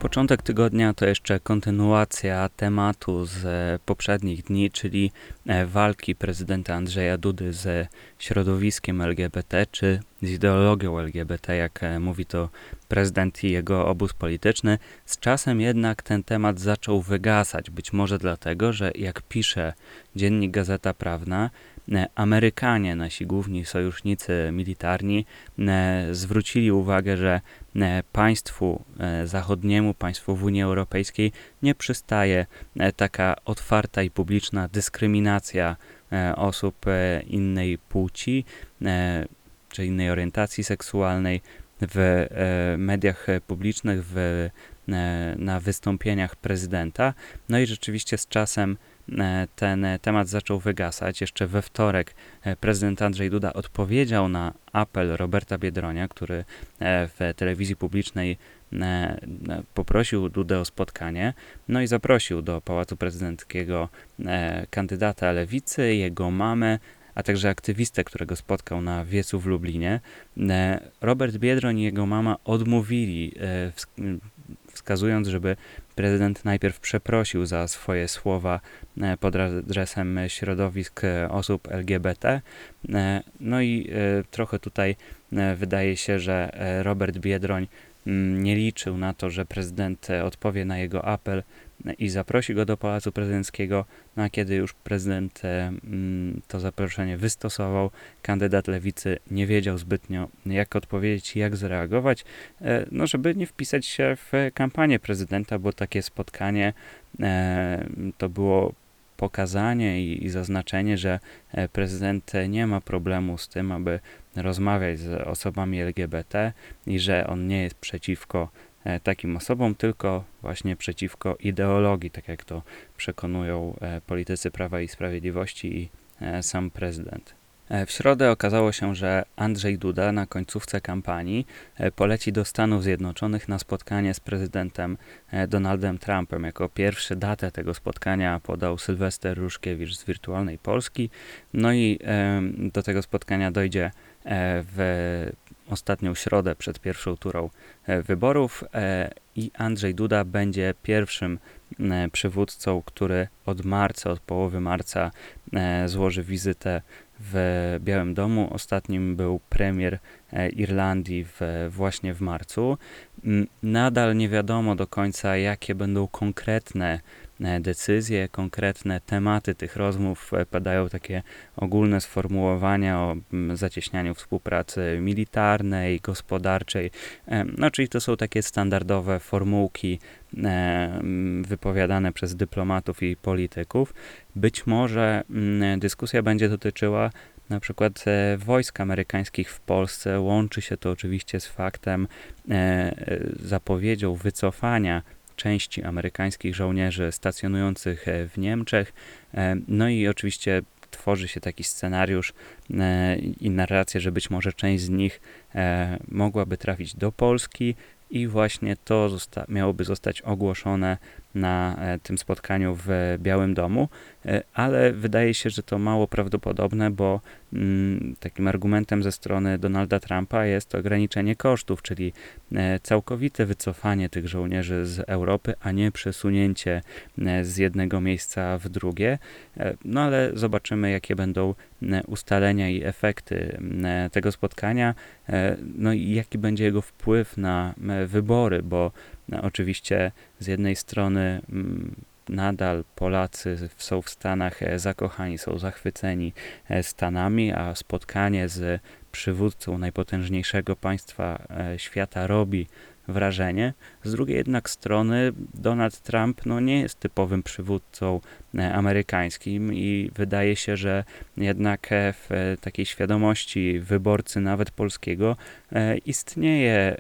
Początek tygodnia to jeszcze kontynuacja tematu z poprzednich dni, czyli e, walki prezydenta Andrzeja Dudy ze środowiskiem LGBT, czy z ideologią LGBT, jak e, mówi to prezydent i jego obóz polityczny. Z czasem jednak ten temat zaczął wygasać, być może dlatego, że jak pisze dziennik Gazeta Prawna, E, Amerykanie, nasi główni sojusznicy militarni, e, zwrócili uwagę, że e, państwu zachodniemu, państwu w Unii Europejskiej nie przystaje taka otwarta i publiczna dyskryminacja osób innej płci czy innej orientacji seksualnej w mediach publicznych, w, na wystąpieniach prezydenta. No i rzeczywiście z czasem e, ten temat zaczął wygasać. Jeszcze we wtorek e, prezydent Andrzej Duda odpowiedział na apel Roberta Biedronia, który e, w telewizji publicznej poprosił Dudę o spotkanie, no i zaprosił do Pałacu Prezydenckiego kandydata lewicy, jego mamę, a także aktywistę, którego spotkał na wiecu w Lublinie. Robert Biedroń i jego mama odmówili, wskazując, żeby prezydent najpierw przeprosił za swoje słowa e, pod adresem środowisk e, osób LGBT. E, no i trochę tutaj wydaje się, że Robert Biedroń mm, nie liczył na to, że prezydent odpowie na jego apel i zaprosi go do Pałacu Prezydenckiego, no a kiedy już prezydent mm, to zaproszenie wystosował, kandydat lewicy nie wiedział zbytnio, jak odpowiedzieć i jak zareagować, e, no żeby nie wpisać się w kampanię prezydenta, bo takie spotkanie e, to było pokazanie i, i zaznaczenie, że e, prezydent nie ma problemu z tym, aby rozmawiać z osobami LGBT i że on nie jest przeciwko E, takim osobom, tylko właśnie przeciwko ideologii, tak jak to przekonują e, politycy Prawa i Sprawiedliwości i e, sam prezydent. W środę okazało się, że Andrzej Duda na końcówce kampanii poleci do Stanów Zjednoczonych na spotkanie z prezydentem Donaldem Trumpem. Jako pierwszy datę tego spotkania podał Sylwester Ruszkiewicz z Wirtualnej Polski. No i do tego spotkania dojdzie w ostatnią środę przed pierwszą turą e, wyborów e, i Andrzej Duda będzie pierwszym e, przywódcą, który od marca, od połowy marca złoży wizytę w Białym Domu. Ostatnim był premier Irlandii w, właśnie w marcu. Nadal nie wiadomo do końca, jakie będą konkretne decyzje, konkretne tematy tych rozmów e, padają takie ogólne sformułowania o zacieśnianiu współpracy militarnej, gospodarczej. E, no, czyli to są takie standardowe formułki wypowiadane przez dyplomatów i polityków. Być może dyskusja będzie dotyczyła na przykład wojsk amerykańskich w Polsce. Łączy się to oczywiście z faktem, zapowiedzią wycofania części amerykańskich żołnierzy stacjonujących e, w Niemczech. E, no i oczywiście tworzy się taki scenariusz e, i narracja, że być może część z nich mogłaby trafić do Polski i właśnie to zosta miałoby zostać ogłoszone na e, tym spotkaniu w Białym Domu, e, ale wydaje się, że to mało prawdopodobne, bo mm, takim argumentem ze strony Donalda Trumpa jest ograniczenie kosztów, czyli e, całkowite wycofanie tych żołnierzy z Europy, a nie przesunięcie z jednego miejsca w drugie. No ale zobaczymy, jakie będą ustalenia i efekty tego spotkania, no i jaki będzie jego wpływ na wybory, bo no, oczywiście z jednej strony mm, nadal Polacy są w Stanach e, zakochani, są zachwyceni e, Stanami, a spotkanie z przywódcą najpotężniejszego państwa e, świata robi wrażenie. Z drugiej jednak strony Donald Trump no, nie jest typowym przywódcą e, amerykańskim i wydaje się, że jednak e, w takiej świadomości wyborcy nawet polskiego e, istnieje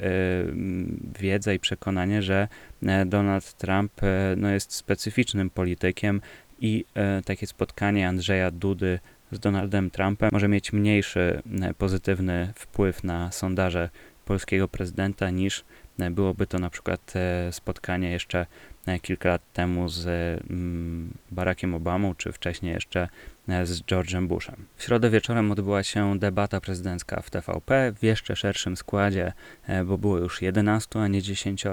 wiedza i przekonanie, że Donald Trump no, jest specyficznym politykiem i takie spotkanie Andrzeja Dudy z Donaldem Trumpem może mieć mniejszy pozytywny wpływ na sondaże polskiego prezydenta niż Byłoby to na przykład e, spotkanie jeszcze e, kilka lat temu z mm, Barackiem Obamą, czy wcześniej jeszcze e, z George'em Bushem. W środę wieczorem odbyła się debata prezydencka w TVP w jeszcze szerszym składzie, bo było już 11, a nie 10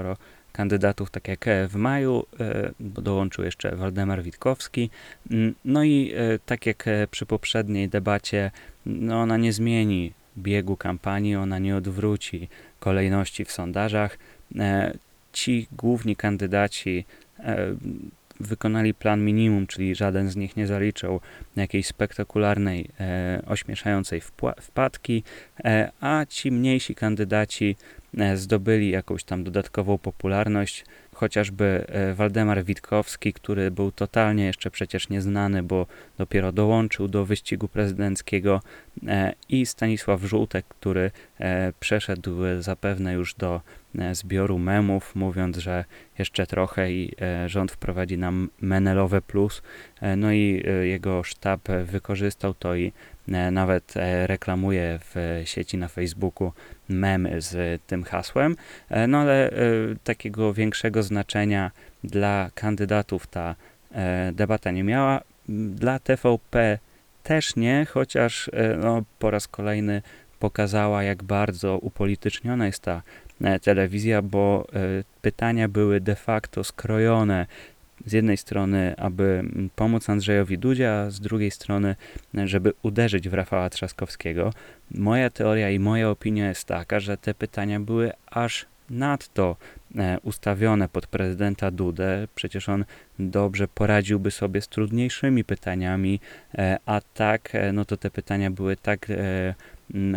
kandydatów, tak jak w maju, dołączył jeszcze Waldemar Witkowski. Mm, no i tak jak przy poprzedniej debacie, no ona nie zmieni biegu kampanii, ona nie odwróci kolejności w sondażach. E, ci główni kandydaci e, wykonali plan minimum, czyli żaden z nich nie zaliczył jakiejś spektakularnej, e, ośmieszającej wpadki, a ci mniejsi kandydaci zdobyli jakąś tam dodatkową popularność, chociażby e, Waldemar Witkowski, który był totalnie jeszcze przecież nieznany, bo dopiero dołączył do wyścigu prezydenckiego e, i Stanisław Żółtek, który e, przeszedł zapewne już do zbioru memów, mówiąc, że jeszcze trochę i rząd wprowadzi nam Menelowe Plus. No i jego sztab wykorzystał to i nawet e, reklamuje w sieci na Facebooku memy z tym hasłem. E, no ale e, takiego większego znaczenia dla kandydatów ta e, debata nie miała. Dla TVP też nie, chociaż e, no, po raz kolejny pokazała, jak bardzo upolityczniona jest ta e, telewizja, bo e, pytania były de facto skrojone z jednej strony, aby pomóc Andrzejowi Dudzie, a z drugiej strony, żeby uderzyć w Rafała Trzaskowskiego. Moja teoria i moja opinia jest taka, że te pytania były aż nadto e, ustawione pod prezydenta Dudę. Przecież on dobrze poradziłby sobie z trudniejszymi pytaniami, e, a tak, e, no to te pytania były tak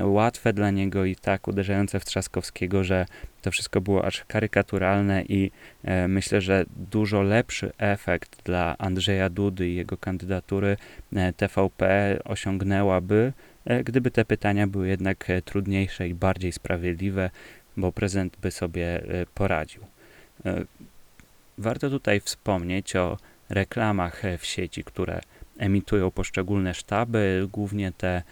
łatwe dla niego i tak uderzające w Trzaskowskiego, że to wszystko było aż karykaturalne i e, myślę, że dużo lepszy efekt dla Andrzeja Dudy i jego kandydatury e, TVP osiągnęłaby, e, gdyby te pytania były jednak trudniejsze i bardziej sprawiedliwe, bo prezydent by sobie poradził. Warto tutaj wspomnieć o reklamach w sieci, które emitują poszczególne sztaby, głównie te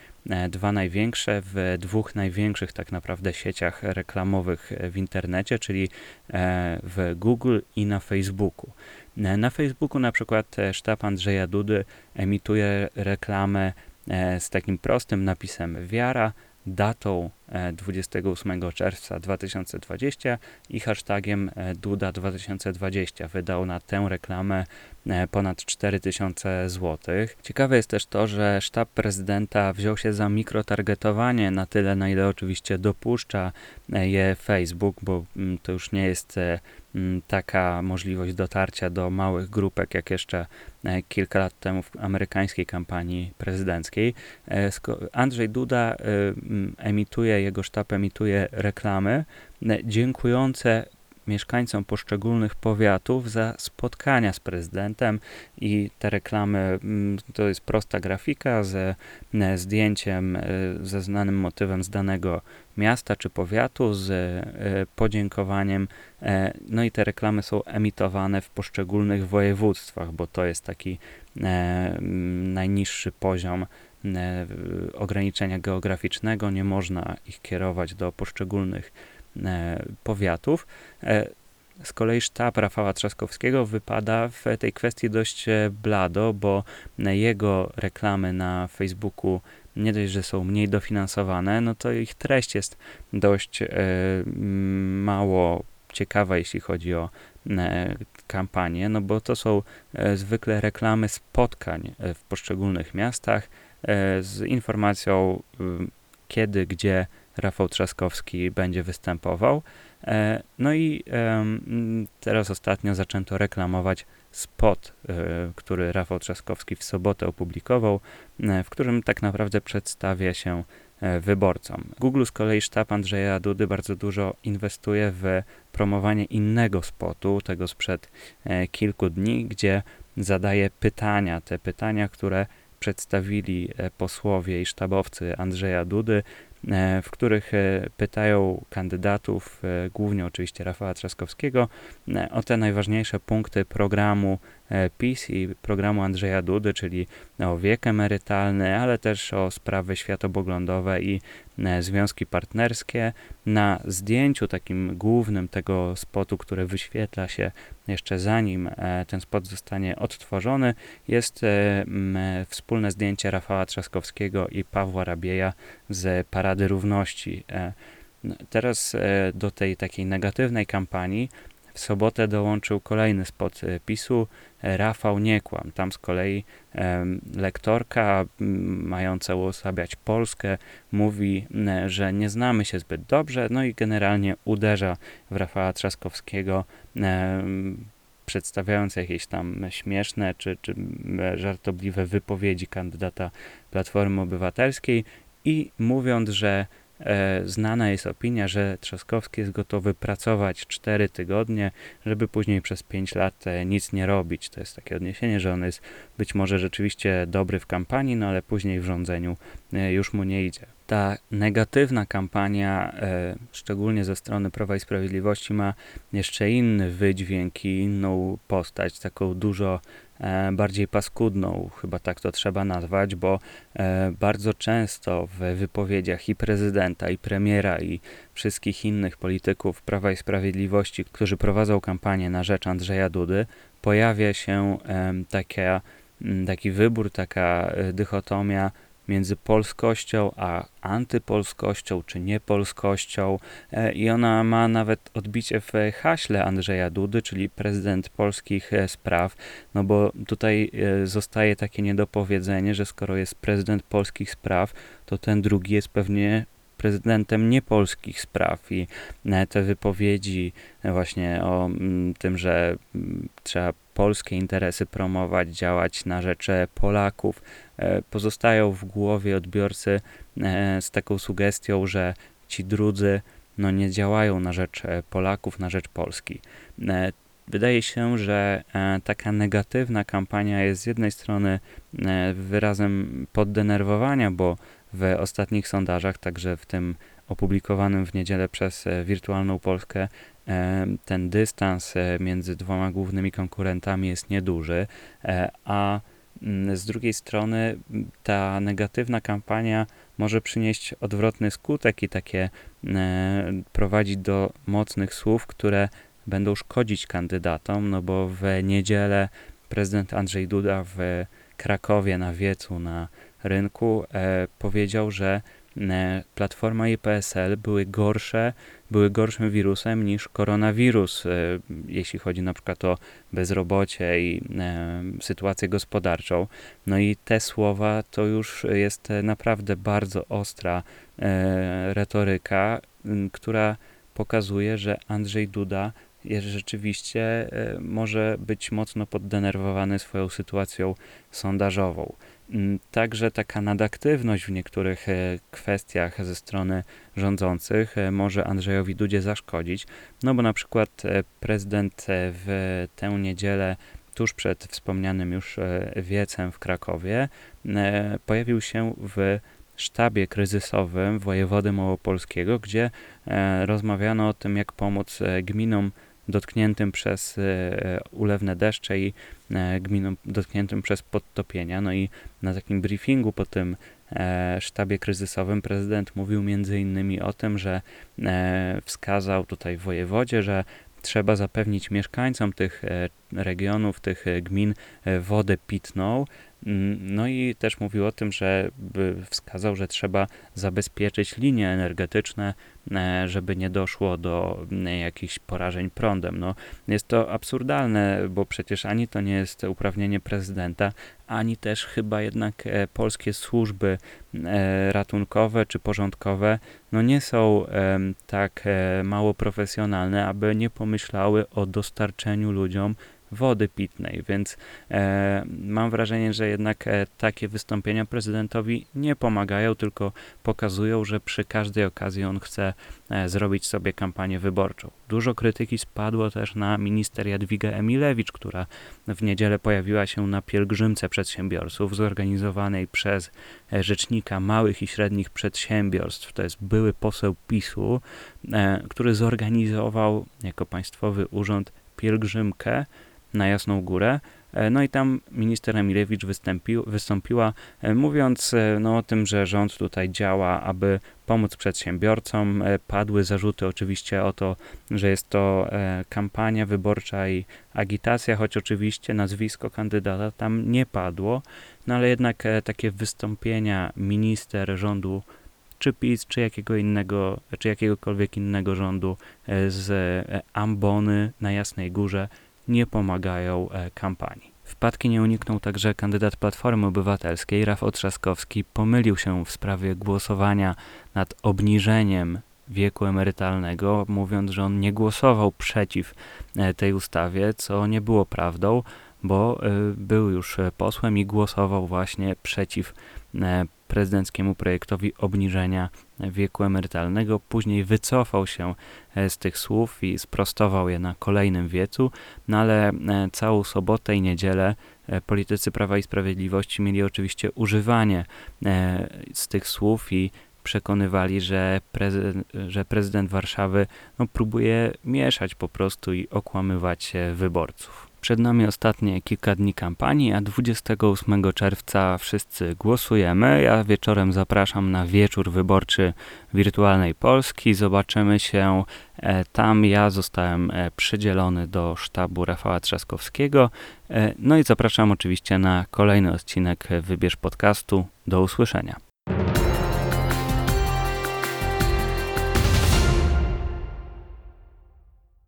dwa największe w dwóch największych tak naprawdę sieciach reklamowych e, w internecie, czyli e, w Google i na Facebooku. E, Na Facebooku na przykład e, sztab Andrzeja Dudy emituje reklamę e, z takim prostym napisem wiara, datą e, 28 czerwca 2020 i hashtagiem e, Duda 2020. Wydał na tę reklamę e, ponad 4000 zł. Ciekawe jest też to, że sztab prezydenta wziął się za mikrotargetowanie na tyle, na ile oczywiście dopuszcza e, je Facebook, bo mm, to już nie jest e, taka możliwość dotarcia do małych grupek, jak jeszcze e, kilka lat temu w amerykańskiej kampanii prezydenckiej. E, Andrzej Duda e, mm, emituje, jego sztab emituje reklamy dziękujące mieszkańcom poszczególnych powiatów za spotkania z prezydentem i te reklamy mm, to jest prosta grafika ze zdjęciem ze znanym motywem z danego miasta czy powiatu z e, podziękowaniem. E, No i te reklamy są emitowane w poszczególnych województwach, bo to jest taki e, najniższy poziom ograniczenia geograficznego. Nie można ich kierować do poszczególnych powiatów. Z kolei sztab Rafała Trzaskowskiego wypada w tej kwestii dość blado, bo jego reklamy na Facebooku nie dość, że są mniej dofinansowane, no to ich treść jest dość e, mało ciekawa, jeśli chodzi o e, kampanię, no bo to są e, zwykle reklamy spotkań w poszczególnych miastach z informacją kiedy, gdzie Rafał Trzaskowski będzie występował. E, No i teraz ostatnio zaczęto reklamować spot, e, który Rafał Trzaskowski w sobotę opublikował, e, w którym tak naprawdę przedstawia się wyborcom. Google z kolei sztab Andrzeja Dudy bardzo dużo inwestuje w promowanie innego spotu, tego sprzed kilku dni, gdzie zadaje pytania, te pytania, które przedstawili posłowie i sztabowcy Andrzeja Dudy, w których e, pytają kandydatów, e, głównie oczywiście Rafała Trzaskowskiego, e, o te najważniejsze punkty programu e, PiS i programu Andrzeja Dudy, czyli o wiek emerytalny, ale też o sprawy światopoglądowe i e, związki partnerskie. Na zdjęciu takim głównym tego spotu, który wyświetla się jeszcze zanim e, ten spot zostanie odtworzony, jest e, wspólne zdjęcie Rafała Trzaskowskiego i Pawła Rabieja z Parady Równości. E, no, Teraz e, do tej takiej negatywnej kampanii sobotę dołączył kolejny spot e, PiSu, e, Rafał nie kłam. Tam z kolei lektorka mająca uosabiać Polskę mówi, że nie znamy się zbyt dobrze, no i generalnie uderza w Rafała Trzaskowskiego, przedstawiając jakieś tam śmieszne czy, czy żartobliwe wypowiedzi kandydata Platformy Obywatelskiej i mówiąc, że znana jest opinia, że Trzaskowski jest gotowy pracować 4 tygodnie, żeby później przez 5 lat e, nic nie robić. To jest takie odniesienie, że on jest być może rzeczywiście dobry w kampanii, no ale później w rządzeniu e, już mu nie idzie. ta negatywna kampania, e, szczególnie ze strony Prawa i Sprawiedliwości, ma jeszcze inny wydźwięk i inną postać, taką dużo e, bardziej paskudną, chyba tak to trzeba nazwać, bo e, bardzo często w wypowiedziach i prezydenta, i premiera, i wszystkich innych polityków Prawa i Sprawiedliwości, którzy prowadzą kampanię na rzecz Andrzeja Dudy, pojawia się taka, taki wybór, taka dychotomia między polskością a antypolskością czy niepolskością. E, i ona ma nawet odbicie w haśle Andrzeja Dudy, czyli prezydent polskich e, spraw, no bo tutaj e, zostaje takie niedopowiedzenie, że skoro jest prezydent polskich spraw, to ten drugi jest pewnie prezydentem niepolskich spraw. I te wypowiedzi właśnie o tym, że trzeba polskie interesy promować, działać na rzecz Polaków, pozostają w głowie odbiorcy e, z taką sugestią, że ci drudzy no, nie działają na rzecz e, Polaków, na rzecz Polski. Wydaje się, że taka negatywna kampania jest z jednej strony wyrazem poddenerwowania, bo w ostatnich sondażach, także w tym opublikowanym w niedzielę przez Wirtualną Polskę, ten dystans e, między dwoma głównymi konkurentami jest nieduży, e, a z drugiej strony ta negatywna kampania może przynieść odwrotny skutek i takie e, prowadzić do mocnych słów, które będą szkodzić kandydatom, no bo w niedzielę prezydent Andrzej Duda w Krakowie na wiecu na rynku powiedział, że Platforma i PSL były gorsze, były gorszym wirusem niż koronawirus, e, jeśli chodzi na przykład o bezrobocie i e, sytuację gospodarczą. No i te słowa to już jest naprawdę bardzo ostra e, retoryka, która pokazuje, że Andrzej Duda rzeczywiście może być mocno poddenerwowany swoją sytuacją sondażową. Mm, także taka nadaktywność w niektórych e, kwestiach ze strony rządzących e, może Andrzejowi Dudzie zaszkodzić, no bo na przykład e, prezydent w tę niedzielę tuż przed wspomnianym już wiecem w Krakowie pojawił się w sztabie kryzysowym wojewody małopolskiego, gdzie rozmawiano o tym, jak pomóc gminom dotkniętym przez e, ulewne deszcze i e, gminom dotkniętym przez podtopienia. No i na takim briefingu po tym e, sztabie kryzysowym prezydent mówił między innymi o tym, że wskazał tutaj wojewodzie, że trzeba zapewnić mieszkańcom tych regionów, tych gmin wodę pitną, no i też mówił o tym, że wskazał, że trzeba zabezpieczyć linie energetyczne, e, żeby nie doszło do mm, jakichś porażeń prądem. No, jest to absurdalne, bo przecież ani to nie jest uprawnienie prezydenta, ani też chyba jednak e, polskie służby e, ratunkowe czy porządkowe no nie są tak mało profesjonalne, aby nie pomyślały o dostarczeniu ludziom wody pitnej, więc e, mam wrażenie, że jednak e, takie wystąpienia prezydentowi nie pomagają, tylko pokazują, że przy każdej okazji on chce e, zrobić sobie kampanię wyborczą. Dużo krytyki spadło też na minister Jadwigę Emilewicz, która w niedzielę pojawiła się na pielgrzymce przedsiębiorców zorganizowanej przez e, rzecznika małych i średnich przedsiębiorstw. To jest były poseł PiSu, e, który zorganizował jako państwowy urząd pielgrzymkę na Jasną Górę. E, no i tam minister Emilewicz wystąpił, wystąpiła, e, mówiąc e, no, o tym, że rząd tutaj działa, aby pomóc przedsiębiorcom. Padły zarzuty oczywiście o to, że jest to kampania wyborcza i agitacja, choć oczywiście nazwisko kandydata tam nie padło, no ale jednak takie wystąpienia minister rządu czy PiS, czy jakiego innego, czy jakiegokolwiek innego rządu z ambony na Jasnej Górze nie pomagają e, kampanii. Wpadki nie uniknął także kandydat Platformy Obywatelskiej Rafał Trzaskowski. Pomylił się w sprawie głosowania nad obniżeniem wieku emerytalnego, mówiąc, że on nie głosował przeciw e, tej ustawie, co nie było prawdą, bo e, był już posłem i głosował właśnie przeciw prezydenckiemu projektowi obniżenia wieku emerytalnego. Później wycofał się e, z tych słów i sprostował je na kolejnym wiecu, no ale e, całą sobotę i niedzielę e, politycy Prawa i Sprawiedliwości mieli oczywiście używanie z tych słów i przekonywali, że, prezy- że prezydent Warszawy no, próbuje mieszać po prostu i okłamywać wyborców. Przed nami ostatnie kilka dni kampanii, a 28 czerwca wszyscy głosujemy. Ja wieczorem zapraszam na wieczór wyborczy wirtualnej Polski. Zobaczymy się e, tam. Ja zostałem e, przydzielony do sztabu Rafała Trzaskowskiego. E, no i zapraszam oczywiście na kolejny odcinek Wybierz podcastu. Do usłyszenia.